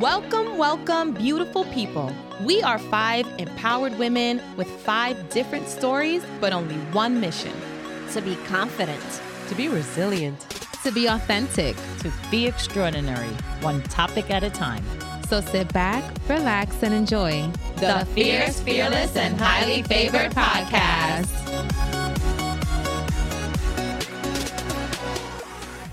Welcome, welcome, beautiful people. We are five empowered women with five different stories, but only one mission to be confident, to be resilient, to be authentic, to be extraordinary, one topic at a time. So sit back, relax, and enjoy the, Fierce, Fearless, and Highly Favored Podcast.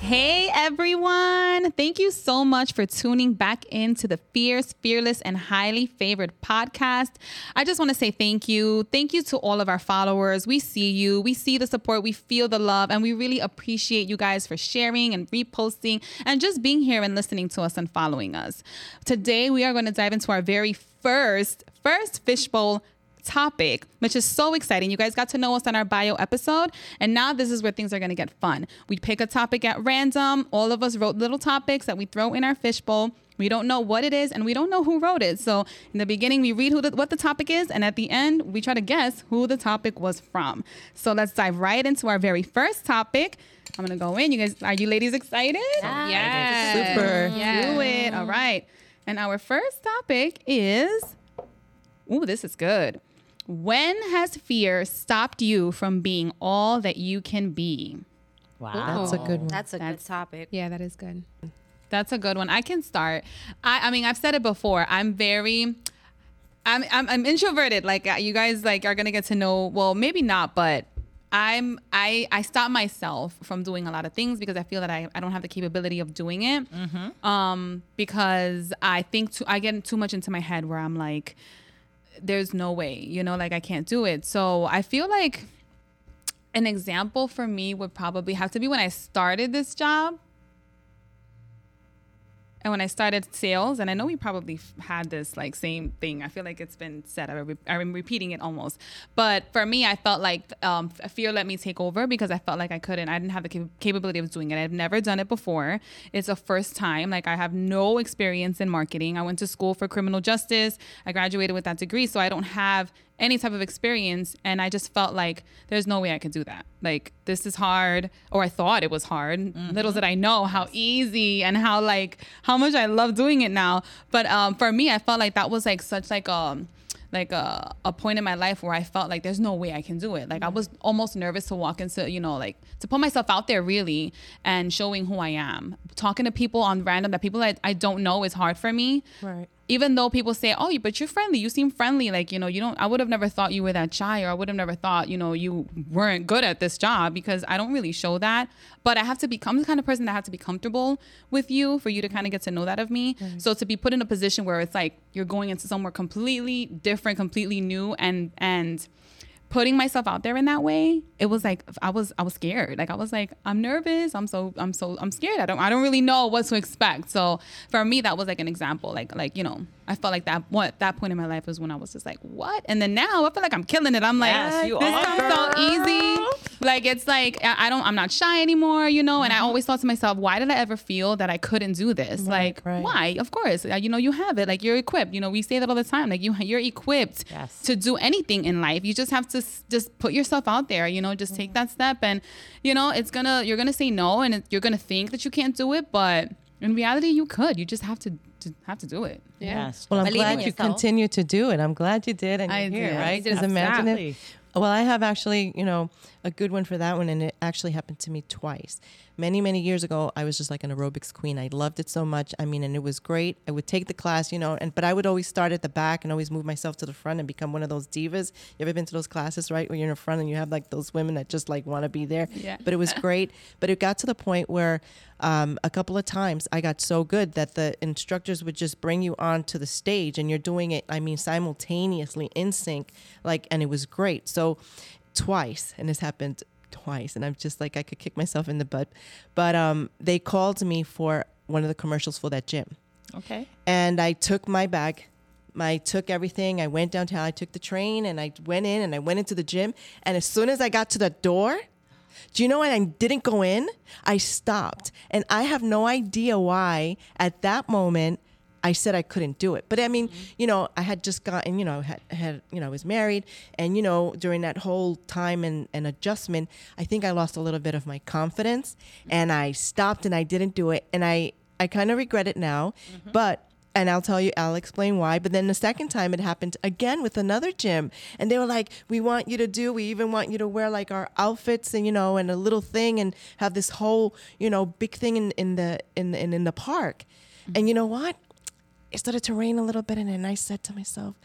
Hey everyone! Thank you so much for tuning back into the Fierce, Fearless, and Highly Favored podcast. I just want to say thank you. Thank you to all of our followers. We see you, we see the support, we feel the love, and we really appreciate you guys for sharing and reposting and just being here and listening to us and following us. Today, we are going to dive into our very first, first fishbowl topic, which is so exciting. You guys got to know us on our bio episode, and now this is where things are going to get fun. We pick a topic at random. All of us wrote little topics that we throw in our fishbowl. We don't know what it is, and we don't know who wrote it. So in the beginning, we read who the, what the topic is, and at the end, we try to guess who the topic was from. So let's dive right into our very first topic. I'm gonna go in. You guys, are you ladies excited? Yeah. Yes. Super. Yeah. Do it. All right. And our first topic is. Ooh, this is good. When has fear stopped you from being all that you can be? Wow. That's a good one. That's a That's- good topic. Yeah, that is good. That's a good one. I can start. I, I mean, I've said it before. I'm very, I'm, I'm, I'm introverted. Like uh, you guys, like are gonna get to know. Well, maybe not, but I'm, I, I stop myself from doing a lot of things because I feel that I, I don't have the capability of doing it. Um, because I think too, I get too much into my head where I'm like, there's no way, you know, like I can't do it. So I feel like an example for me would probably have to be when I started this job. And when I started sales, and I know we probably f- had this like same thing. I feel like it's been said. I re- I'm repeating it almost. But for me, I felt like um, fear let me take over because I felt like I couldn't. I didn't have the cap- capability of doing it. I've never done it before. It's a first time. Like I have no experience in marketing. I went to school for criminal justice. I graduated with that degree, so I don't have any type of experience and i just felt like there's no way i could do that. Like this is hard or i thought it was hard. Little did i know how easy and how like how much i love doing it now. But um, for me i felt like that was like such like um like a, a point in my life where I felt like there's no way I can do it. Like I was almost nervous to walk into, you know, like to put myself out there really and showing who I am. Talking to people on random that people that I don't know is hard for me. Right. Even though people say, "Oh, you- but you're friendly. You seem friendly." Like you know, you don't. I would have never thought you were that shy, or I would have never thought you know you weren't good at this job because I don't really show that. But I have to become the kind of person that has to be comfortable with you for you to kind of get to know that of me. So to be put in a position where it's like you're going into somewhere completely different, completely new, and and putting myself out there in that way it was like i was i was scared. Like i was like i'm nervous. I'm so i'm so i'm scared. I don't i don't really know what to expect. So for me that was like an example. Like like you know i felt like that what that point in my life was when i was just like what? And then now i feel like i'm killing it. I'm like Yes, you this are, comes so easy. Like it's like I, don't i'm not shy anymore you know? And Mm-hmm. i always thought to myself why did i ever feel that i couldn't do this? Like right. why? Of course. Uh, you know you have it. Like you're equipped. You know we say that all the time. Like you you're equipped Yes. to do anything in life. You just have to s- just put yourself out there, you know, just take mm-hmm. that step and you know, it's going to you're going to say no and it, you're going to think that you can't do it, but in reality you could. You just have to, to have to do it. Yes. Well, I'm Believe glad you continue to do it. I'm glad you did, and I you're here, did. right? Because imagine Exactly. if. Well, I have actually, you know, a good one for that one, and it actually happened to me twice. Many, many years ago, I was just like an aerobics queen. I loved it so much. I mean, and it was great. I would take the class, you know, and but I would always start at the back and always move myself to the front and become one of those divas. You ever been to those classes, right, where you're in the front and you have like those women that just like want to be there? Yeah. But it was great. but it got to the point where um, a couple of times I got so good that the instructors would just bring you onto the stage and you're doing it, I mean, simultaneously in sync, like, and it was great. So twice, and this happened twice, and I'm just like, I could kick myself in the butt. But um, they called me for one of the commercials for that gym Okay. and I took my bag. I took everything. I went downtown. I took the train and I went in and I went into the gym. And as soon as I got to the door, do you know what? I didn't go in. I stopped. And I have no idea why at that moment I said I couldn't do it. But I mean, mm-hmm. you know, I had just gotten, you know, had, had you know, I was married. And, you know, during that whole time and, and adjustment, I think I lost a little bit of my confidence. Mm-hmm. And I stopped and I didn't do it. And I, I kind of regret it now. Mm-hmm. But and I'll tell you, I'll explain why. But then the second time it happened again with another gym. And they were like, we want you to do, we even want you to wear like our outfits and, you know, and a little thing and have this whole, you know, big thing in, in the, in, in, in the park. And you know what? It started to rain a little bit. And then I said to myself,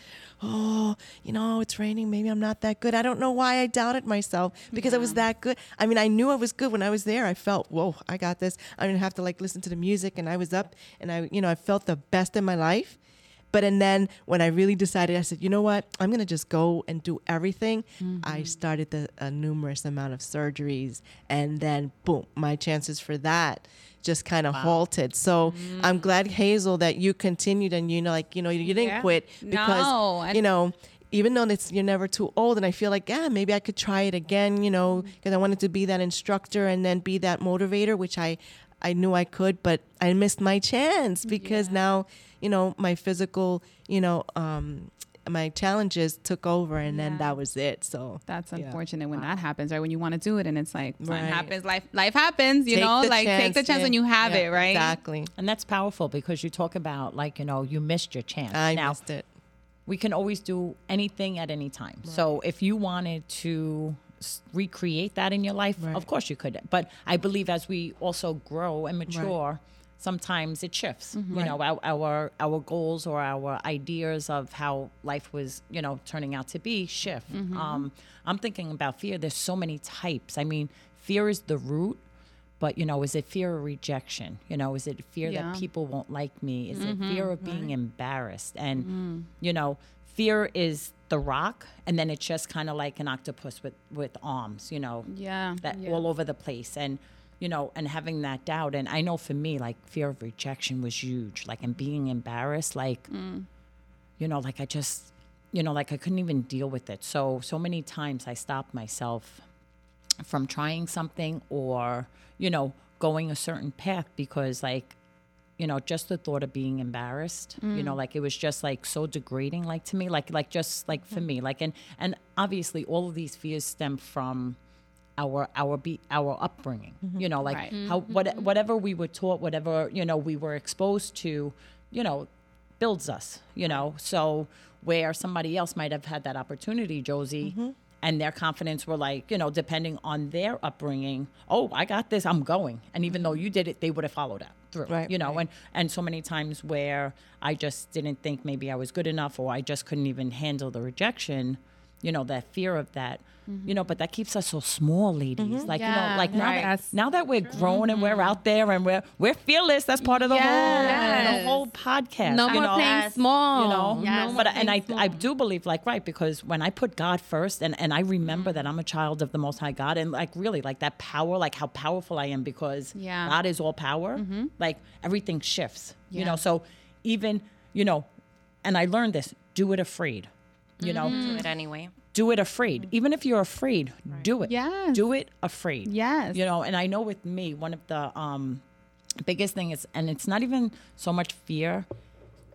oh, you know, it's raining. Maybe I'm not that good. I don't know why I doubted myself because I was that good. I mean, I knew I was good when I was there. I felt, whoa, I got this. I didn't have to like listen to the music, and I was up, and I, you know, I felt the best in my life. But and then when I really decided, I said, you know what? I'm gonna just go and do everything. I mm-hmm. started the a numerous amount of surgeries, and then boom, my chances for that just kind of halted. So I'm mm. glad Hazel that you continued and you know, like you know, you didn't Yeah. quit because No, you know. Even though it's you're never too old, and I feel like yeah, maybe I could try it again, you know, mm. because I wanted to be that instructor and then be that motivator, which I I knew I could, but I missed my chance because now, you know, my physical, you know, um, my challenges took over, and then that was it. So That's yeah. unfortunate when that happens, right? When you want to do it and it's like something Right. happens, life life happens, you Take know, the like take the chance yeah. when you have Yeah, it, right? Exactly. And that's powerful because you talk about like, you know, you missed your chance. I now, missed it. we can always do anything at any time. So if you wanted to s- recreate that in your life, Right. of course you could. But I believe as we also grow and mature, sometimes it shifts. You know, our, our our goals or our ideas of how life was, you know, turning out to be shift. Um, I'm thinking about fear. There's so many types. I mean, fear is the root. But you know, is it fear of rejection? You know, is it fear Yeah. that people won't like me? Is it fear of being embarrassed? And Mm-hmm. you know, fear is the rock, and then it's just kind of like an octopus with with arms. You know, Yeah, that yeah. all over the place, and you know, and having that doubt. And I know for me, like fear of rejection was huge. Like and being embarrassed, like Mm. you know, like I just, you know, like I couldn't even deal with it. So so many times I stopped myself from trying something or you know going a certain path because like you know just the thought of being embarrassed you know mm. like it was just like so degrading like to me like like just like for mm. me like and and obviously all of these fears stem from our our be our upbringing mm-hmm. you know like Right. how mm-hmm. what mm-hmm. whatever we were taught whatever you know we were exposed to you know builds us you know? So where somebody else might have had that opportunity josie and their confidence were like you know depending on their upbringing oh i got this i'm going. And even though you did it they would have followed that through Right, you know and and so many times where i just didn't think maybe i was good enough or i just couldn't even handle the rejection you know that fear of that mm-hmm. you know but that keeps us so small ladies. Mm-hmm. Like you know Yeah, like now right. that, now that we're grown and we're mm-hmm. out there and we're we're fearless that's part of the whole Yes. the whole podcast No you more know? playing small. you know? Yes. but and I, Playing I do believe like right because when i put god first and and i remember that i'm a child of the most high god and like really like that power like how powerful i am because Yeah. god is all power like everything shifts you know? So even you know and i learned this do it afraid you know? Mm-hmm. Do it anyway. do it afraid. Even if you're afraid do it. Yeah. do it afraid. Yes. you know and i know with me one of the um biggest thing is and it's not even so much fear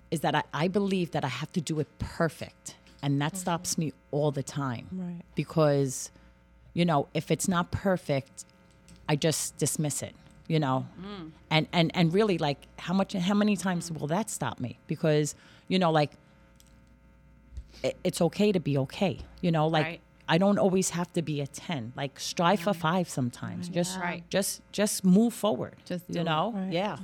is that i, I believe that i have to do it perfect. And that mm-hmm. stops me all the time. Right. because you know if it's not perfect i just dismiss it you know? Mm. And and and really like how much how many times mm-hmm. will that stop me? Because you know like it, it's okay to be okay you know like Right. i don't always have to be a 10 like strive for 5 sometimes just Right. just just move forward Just you know? Right. yeah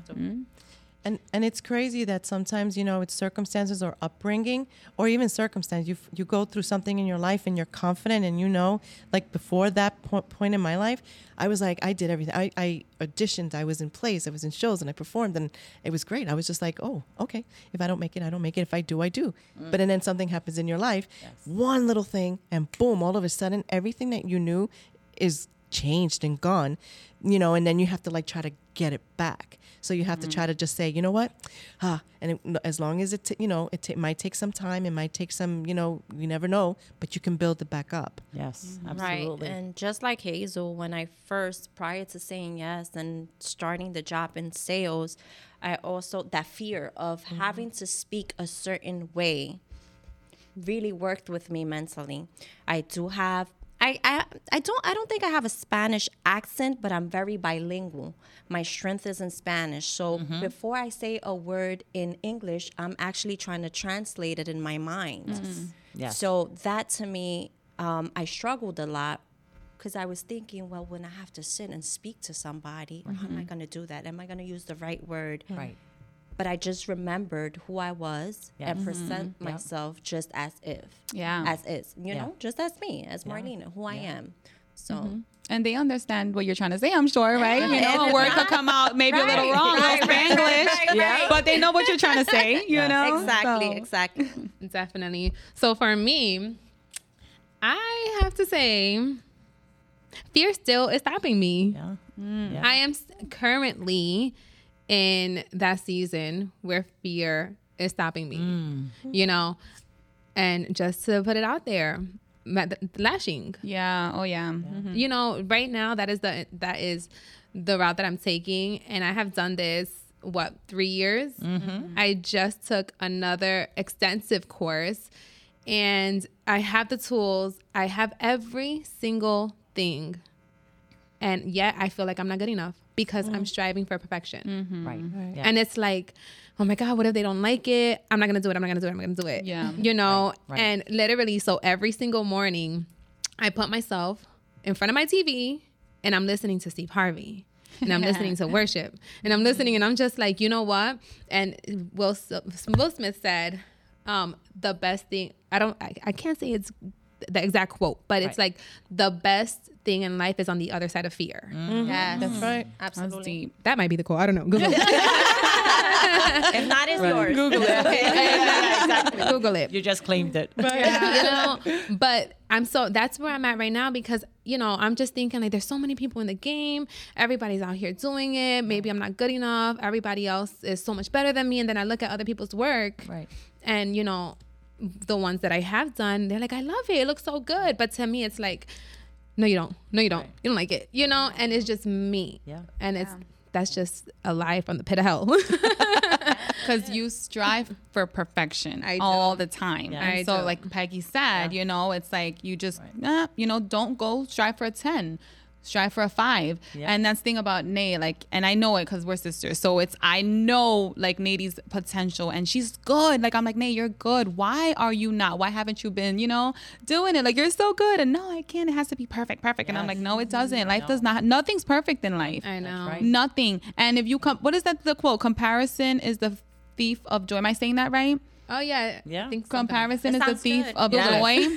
And and it's crazy that sometimes you know it's circumstances or upbringing or even circumstance. You you go through something in your life and you're confident and you know like before that po- point in my life I was like I did everything. I, I auditioned. I was in plays. I was in shows and I performed and it was great. I was just like oh okay. If I don't make it I don't make it. If I do I do. Mm. But and then something happens in your life one little thing and boom all of a sudden everything that you knew is changed and gone, you know, and then you have to like try to get it back. So you have to try to just say, you know what, ah, and it, as long as it, t- you know, it t- might take some time, it might take some, you know, you never know, but you can build it back up. yes absolutely Right. And just like Hazel, when I first, prior to saying yes and starting the job in sales, I also, that fear of having to speak a certain way really worked with me mentally. I do have, I, I I don't I don't think I have a Spanish accent, but I'm very bilingual. My strength is in Spanish. So Mm-hmm. before I say a word in English, I'm actually trying to translate it in my mind. Mm-hmm. Yes. So that to me, um, I struggled a lot because I was thinking, well, when I have to sit and speak to somebody, how am I going to do that? Am I going to use the right word? Mm-hmm. Right. But I just remembered who I was Yes. and present Yep. myself just as if, Yeah. as is, you Yeah. know, just as me, as Marlena, who I am. So. And they understand what you're trying to say, I'm sure, right? You know, a it's word could come out maybe a little wrong, right, or right, Spanglish, right, right. but they know what you're trying to say, you Yes. know? Exactly, So- exactly. Definitely. So for me, I have to say, fear still is stopping me. Yeah. Mm. I am currently in that season where fear is stopping me. Mm. You know, and just to put it out there, lashing. Yeah. Oh, yeah. Mhm. You know, right now that is the that is the route that I'm taking, and I have done this what three years. I just took another extensive course, and I have the tools. I have every single thing, and yet I feel like I'm not good enough because I'm mm. striving for perfection. Mm-hmm. Right. Mm-hmm. right. Yeah. And it's like, oh my God, what if they don't like it? I'm not gonna do it. I'm not gonna do it. I'm not gonna do it. Yeah. You know? right. And literally, so every single morning, I put myself in front of my TV and I'm listening to Steve Harvey. And I'm listening to worship. And I'm listening and I'm just like, you know what? And Will, Will Smith said, um, the best thing, I don't, I, I can't say it's the exact quote, but it's Right. like the best thing in life is on the other side of fear. Mm-hmm. Yes, That's right. That's absolutely. deep. That might be the quote. I don't know. Google it. If not, it's yours. Google it. exactly. Google it. You just claimed it. you know but i'm so that's where i'm at right now because you know i'm just thinking like there's so many people in the game everybody's out here doing it maybe i'm not good enough everybody else is so much better than me and then i look at other people's work Right. and you know the ones that i have done they're like i love it. It looks so good. But to me it's like no you don't. No you don't. You don't like it. You know? And it's just me. Yeah. and it's that's just a lie from the pit of hell. Because you strive for perfection I all the time. Yeah. And I so, do. like Peggy said, you know, it's like you just, nah, you know, don't go strive for a 10. Strive for a five, Yeah. and that's the thing about Nay. Like, and I know it because we're sisters. So it's I know like Nady's potential, and she's good. Like I'm like Nay, you're good. Why are you not? Why haven't you been, you know, doing it? Like you're so good. And no, I can't. It has to be perfect, perfect. And I'm like, no, it mm-hmm. doesn't. Life does not. Nothing's perfect in life. i know right. Nothing. And if you come, what is that? The quote: "Comparison is the thief of joy." Am I saying that right? Oh yeah Yeah. I think Comparison That is the sounds thief good. of Yes.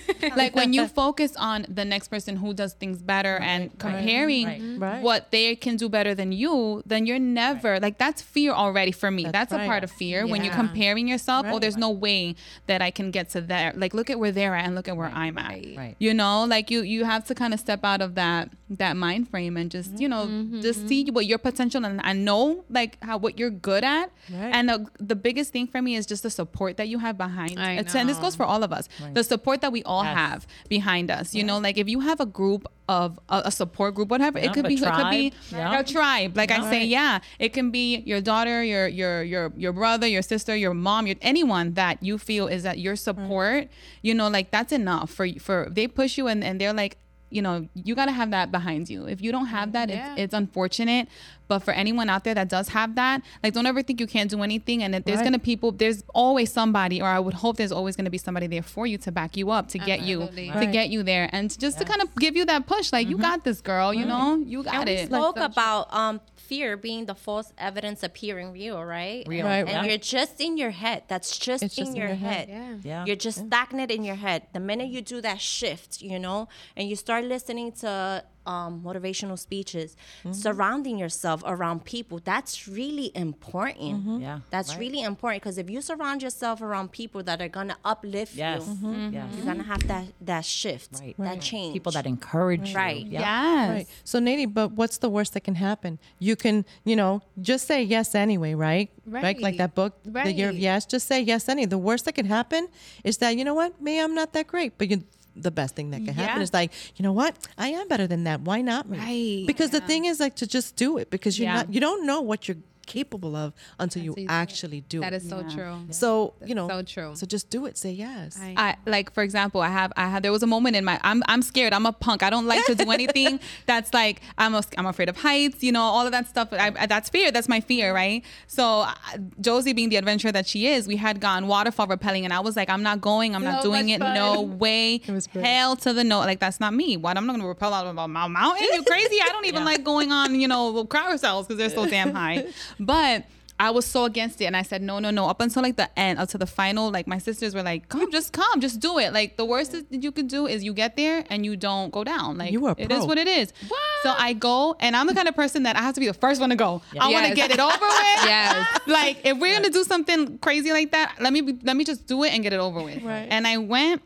joy. like when you focus on the next person who does things better and comparing right. Mm-hmm. Right. what they can do better than you, then you're never like that's fear already for me. That's, a right. part of fear when you're comparing yourself. Oh, there's no way that I can get to there. Like look at where they're at and look at where I'm at. Right. Right. You know, like you you have to kind of step out of that that mind frame and just you know mm-hmm. Mm-hmm. just see what your potential and, I know like how what you're good at. Right. And the the biggest thing for me is just the support that you have behind. I It's- And this goes for all of us. The support that we all Yes. have behind us. You know, like if you have a group of a, a support group, whatever Yeah, it could a be, it could be tribe. Yeah. a tribe. Like I say, Right. yeah, it can be your daughter, your your your your brother, your sister, your mom, your anyone that you feel is that your support. You know, like that's enough for for they push you and and they're like. You know, you got to have that behind you. If you don't have that, Yeah. it's, it's unfortunate. But for anyone out there that does have that, like, don't ever think you can't do anything. And if there's Right. gonna people, there's always somebody, or I would hope there's always gonna be somebody there for you to back you up, to get you, Absolutely. to get you there, and to just to kind of give you that push. Like, you got this, girl. You know, you got And we it. spoke about um, fear being the false evidence appearing real, right? Real. Right, And right. you're just in your head. That's just, It's in, just in your your head. head. Yeah. Yeah. You're just stagnant in your head. The minute you do that shift, you know, and you start listening to um, motivational speeches, mm-hmm. surrounding yourself around people, that's really important. Mm-hmm. Yeah. That's Right. really important because if you surround yourself around people that are gonna uplift Yes. you, Yes. you're gonna have that that shift, Right. that Right. change. People that encourage Right. you. Yeah. yes. Right. So, Nady, but what's the worst that can happen? You can, you know, just say yes anyway, right? Like Right. Like that book, The Year of Yes. Just say yes anyway. The worst that can happen is that you know what? Maybe I'm not that great, but you. The best thing that can happen Yeah. is like, you know what? I am better than that. Why not me? Right. Because the thing is like to just do it because you're Yeah. not, you don't know what you're capable of until you you do it. actually do That it. is so true. so you know, so true. So just do it. Say yes. I- I like for example, I have I had there was a moment in my I'm I'm scared. I'm a punk. I don't like to do anything that's like I'm a, I'm afraid of heights. You know, all of that stuff. I, I- that's fear. That's my fear, right? So uh, Josie, being the adventurer that she is, we had gone waterfall rappelling, and I was like, I'm not going. I'm not doing it. fun. No way. It was great. Hell to the no. Like that's not me. What I'm not gonna rappel out of a mou- mountain? You crazy? I don't even like going on you know carousels because they're so damn high. But I was so against it, and I said no, no, no. Up until like the end, up to the final, like my sisters were like, "Come, just come, just do it." Like the worst that you could do is you get there and you don't go down. Like You were a it is pro. what it is. So I go, and I'm the kind of person that I have to be the first one to go. I want to Yes. get it over with. Yes. Like if we're gonna do something crazy like that, let me be, let me just do it and get it over with. Right. And I went.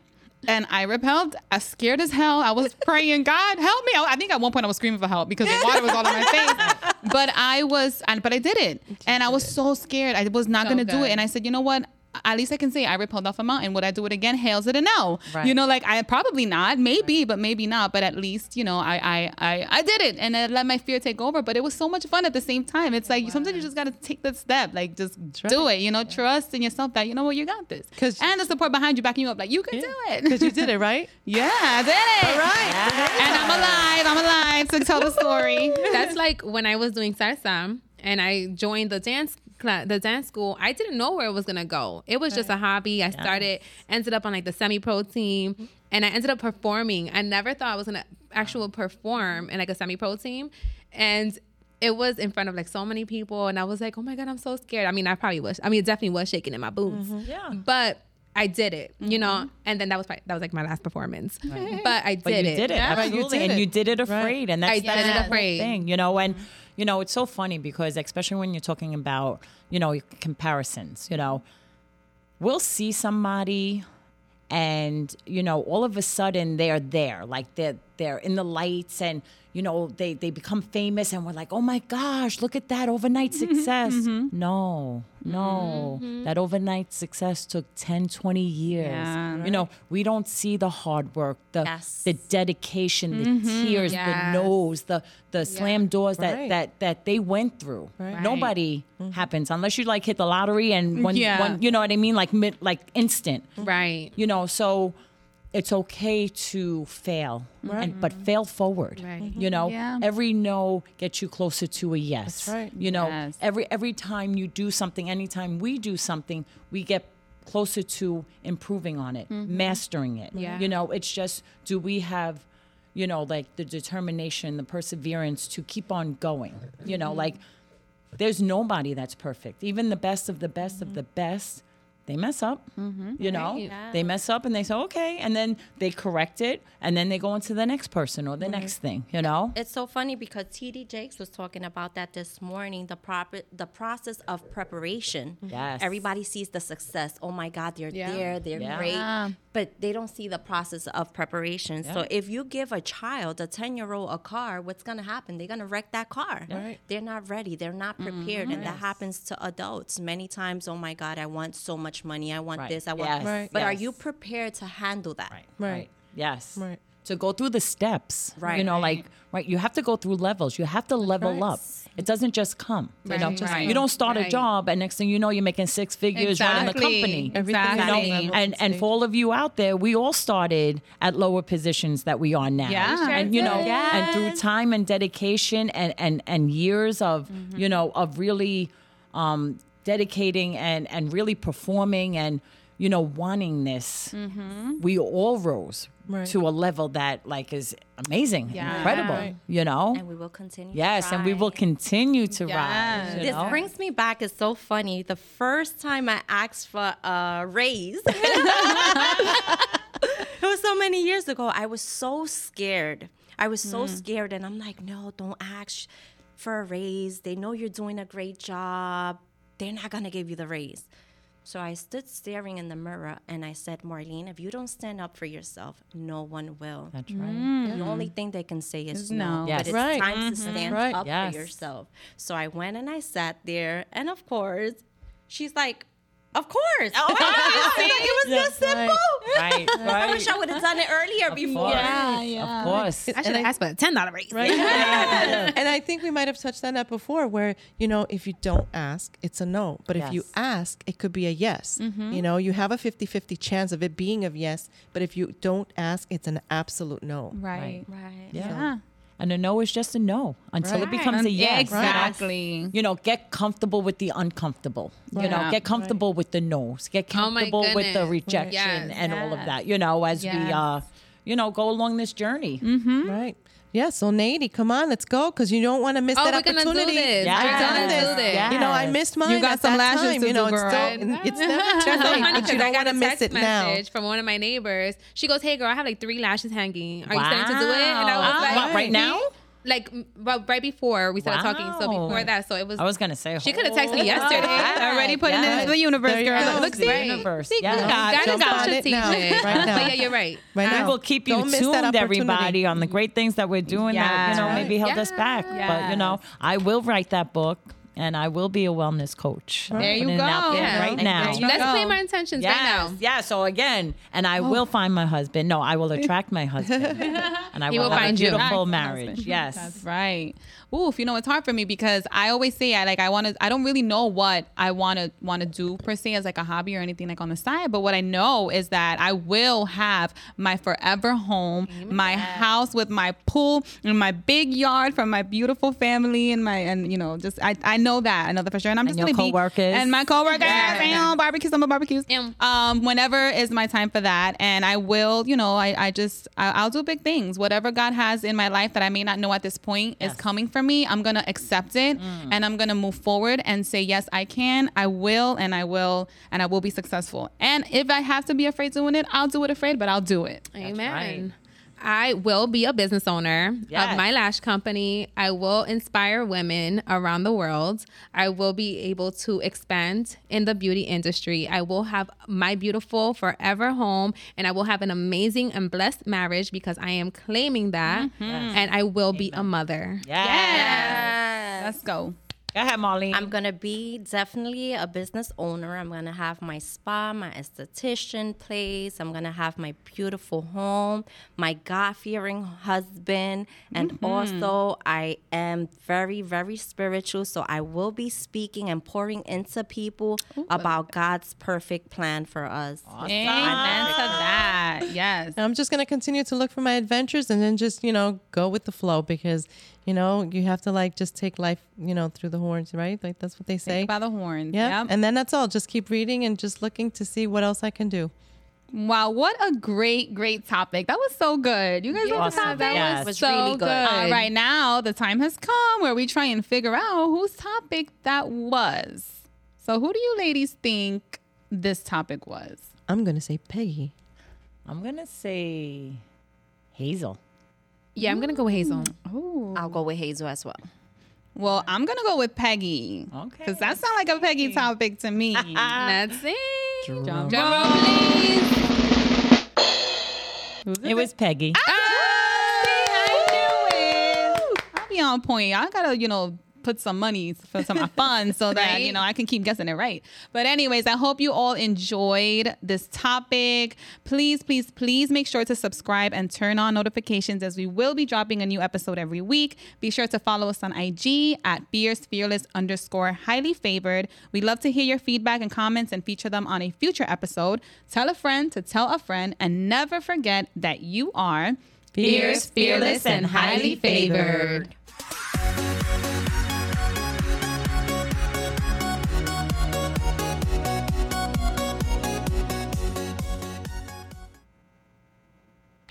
And I rappelled. I was scared as hell. I was praying, God help me. I, think at one point I was screaming for help because the water was all in my face. But I was, but I did it, and I was so scared. I was not So gonna do it. And I said, you know what? At least I can say I rappelled off a mountain. Would I do it again? Hails it a no. Right. You know, like I probably not, maybe, but maybe not. But at least you know, I I I, I did it, and I let my fear take over. But it was so much fun at the same time. It's like sometimes you just gotta take the step, like just do it. You know, trust in yourself that you know what you got this, 'Cause- and the support behind you, backing you up, like you can do it. Because you did it, right? Yeah, I did it. All right. And I'm alive. I'm alive to tell the story. That's like when I was doing salsa and I joined the dance cla- the dance school. I didn't know where it was gonna go. It was just a hobby. I started, ended up on like the semi pro team, mm-hmm. and I ended up performing. I never thought I was gonna actually perform in like a semi pro team, and it was in front of like so many people, and I was like, oh my god, I'm so scared. I mean, I probably was. I mean, it definitely was shaking in my boots. Mm-hmm. Yeah. But I did it, you know, mm-hmm. and then that was my, that was like my last performance. But I did But you it. did it, Right, you absolutely, did and it. you did it afraid, and that's I did that's it the afraid. thing, you know. And you know, it's so funny because especially when you're talking about you know comparisons, you know, we'll see somebody, and you know, all of a sudden they're there, like they're they're in the lights, and you know, they they become famous, and we're like, oh my gosh, look at that overnight mm-hmm. success. Mm-hmm. No, no, mm-hmm. that overnight success took 10, 20 years. Yeah. You know, we don't see the hard work, the Yes. the dedication, the tears, Yes. the no's, the the slam doors that Right. that that they went through. Right. Nobody happens unless you like hit the lottery and one, Yeah. one you know what I mean, like mid, like instant. Right. You know, so it's okay to fail, and but fail forward. Right. You mm-hmm. know, Yeah. every no gets you closer to a yes. Right. You know, Yes. every every time you do something, anytime we do something, we get closer to improving on it, mm-hmm. mastering it. Yeah. You know, it's just do we have, you know, like the determination, the perseverance to keep on going. You know, mm-hmm. like there's nobody that's perfect. Even the best of the best of the best, they mess up. Mm-hmm. You know, Right. they mess up and they say okay, and then they correct it, and then they go into the next person or the mm-hmm. next thing. You know, It's so funny because TD Jakes was talking about that this morning. The proper the process of preparation. Yes. Everybody sees the success. Oh my God, they're Yeah. there, they're Yeah. great, but they don't see the process of preparation. So if you give a child, a ten year old, a car, what's gonna happen? They're gonna wreck that car. Right. They're not ready. They're not prepared, mm-hmm. and that happens to adults many times. Oh my God, I want so much money. I want Right. this. I want. Yes. Right. But are you prepared to handle that? Right. Right. Yes. Right. To go through the steps. Right? You know, like right, you have to go through levels. You have to level Right. up. It doesn't just come. You know, Right, right. you don't start a job and next thing you know you're making six figures running the Exactly. company. Everything You know, and and for all of you out there, we all started at lower positions that we are now. Yeah. Sure and you know, did. and through time and dedication and and and years of Mm-hmm. you know of really um, dedicating and and really performing and you know wanting this, Mm-hmm. we all rose Right. to a level that like is amazing, Yeah. incredible. Right. You know. And we will continue. to Yes, and we will continue to Yes. rise. you This know? brings me back. It's so funny. The first time I asked for a raise, it was so many years ago. I was so scared. I was so scared, and I'm like, no, don't ask for a raise. They know you're doing a great job. They're not gonna give you the raise. So I stood staring in the mirror and I said, Marlene, if you don't stand up for yourself, no one will. That's right. Mm. The only thing they can say is no. no. Yes. But it's Right. time to mm-hmm. stand Right. up Yes. for yourself. So I went and I sat there, and of course, she's like, Of course. Oh, it was just simple. Right, I wish I would have done it earlier before. Yeah, yeah. Of course. I should have asked for a ten dollar raise. Right. and I think we might have touched on that before where, you know, if you don't ask, it's a no. But if you ask, it could be a yes. Mm-hmm. You know, you have a 50 50 chance of it being a yes. But if you don't ask, it's an absolute no. Right. Right. Yeah. Yeah. And a no is just a no until it becomes a yes. Exactly. You know, get comfortable with the uncomfortable. You know, get comfortable with the no's. Get Oh comfortable with the rejection Yes. and all of that. You know, as we uh, you know, go along this journey. Mm-hmm. Right. Yeah. So, Nady, come on, let's go because you don't want to miss Oh, that we're gonna do opportunity. this. Yeah. I've done this. do this. You know, I missed mine. You got at some that lashes time. to You know, do, it's, girl. still, it's never too That's so but you I don't got want a to miss text it now. message from one of my neighbors. She goes, "Hey girl, I have like three lashes hanging. Are you starting to do it?" And I was Wow. like, What, right now? Like, m- well, right before we started talking. So before that, so it was. I was gonna say She could have texted me yesterday. I already putting it Yes. into the universe, girl. go. Look, see, Right. universe. See, Yeah. good God. That is Jump so on it now, strategic. right now. But yeah, you're right. Right We now. will keep you Don't tuned, everybody, on the great things that we're doing that, you know, maybe held us Yes. back. But, you know, I will write that book and I will be a wellness coach. I'm There you putting it out go. there Yeah. right There now. you Let's go. claim our intentions Yes. right now. Yeah. So again, and I oh. will find my husband. No, I will attract my husband, and I will, will have find a beautiful Attract my marriage. husband. Yes. That's right. Oof, you know it's hard for me because I always say I like I want to. I don't really know what I want to want to do per se as like a hobby or anything like on the side. But what I know is that I will have my forever home, my house with my pool and my big yard from my beautiful family and my and you know just I I know that I know that for sure. And I'm just your gonna coworkers. be and my coworkers Yeah. and barbecues. I'm a barbecues. Yeah. Um, whenever is my time for that, and I will. You know, I I just I, I'll do big things. Whatever God has in my life that I may not know at this point is coming for me. I'm gonna accept it, and I'm gonna move forward and say yes, I can, I will, and I will, and I will be successful. And if I have to be afraid doing it, I'll do it afraid, but I'll do it. Amen. I will be a business owner Yes. of my lash company. I will inspire women around the world. I will be able to expand in the beauty industry. I will have my beautiful forever home and I will have an amazing and blessed marriage because I am claiming that. Mm-hmm. And I will be a mother. Yes. Let's go. Go ahead, Molly. I'm gonna be definitely a business owner. I'm gonna have my spa, my esthetician place. I'm gonna have my beautiful home, my God fearing husband, and mm-hmm. also I am very, very spiritual. So I will be speaking and pouring into people about God's perfect plan for us. Amen to that. Yes. I'm just going to continue to look for my adventures and then just, you know, go with the flow because, you know, you have to like just take life, you know, through the horns, right? Like that's what they say. Take by the horns. Yeah. Yep. And then that's all. Just keep reading and just looking to see what else I can do. Wow, what a great, great topic. That was so good. You guys love the Awesome. topic? That That was- was so really good. All right, now the time has come where we try and figure out whose topic that was. So, who do you ladies think this topic was? I'm going to say Peggy. I'm gonna say Hazel. Yeah, I'm going to go with Hazel. Oh, I'll go with Hazel as well. well, I'm gonna go with Peggy. Okay. because that sounds like a Peggy topic to me. That's it. Drum Drum roll. roll, please. It was Peggy. I ah! knew it. I'll be on point. I gotta, you know, put some money for some fun so that you know I can keep guessing it right. But anyways, I hope you all enjoyed this topic. Please, please, please make sure to subscribe and turn on notifications as we will be dropping a new episode every week. Be sure to follow us on IG at fierce fearless underscore highly favored. We love to hear your feedback and comments and feature them on a future episode. Tell a friend to tell a friend, and never forget that you are Fierce, fearless, and highly favored.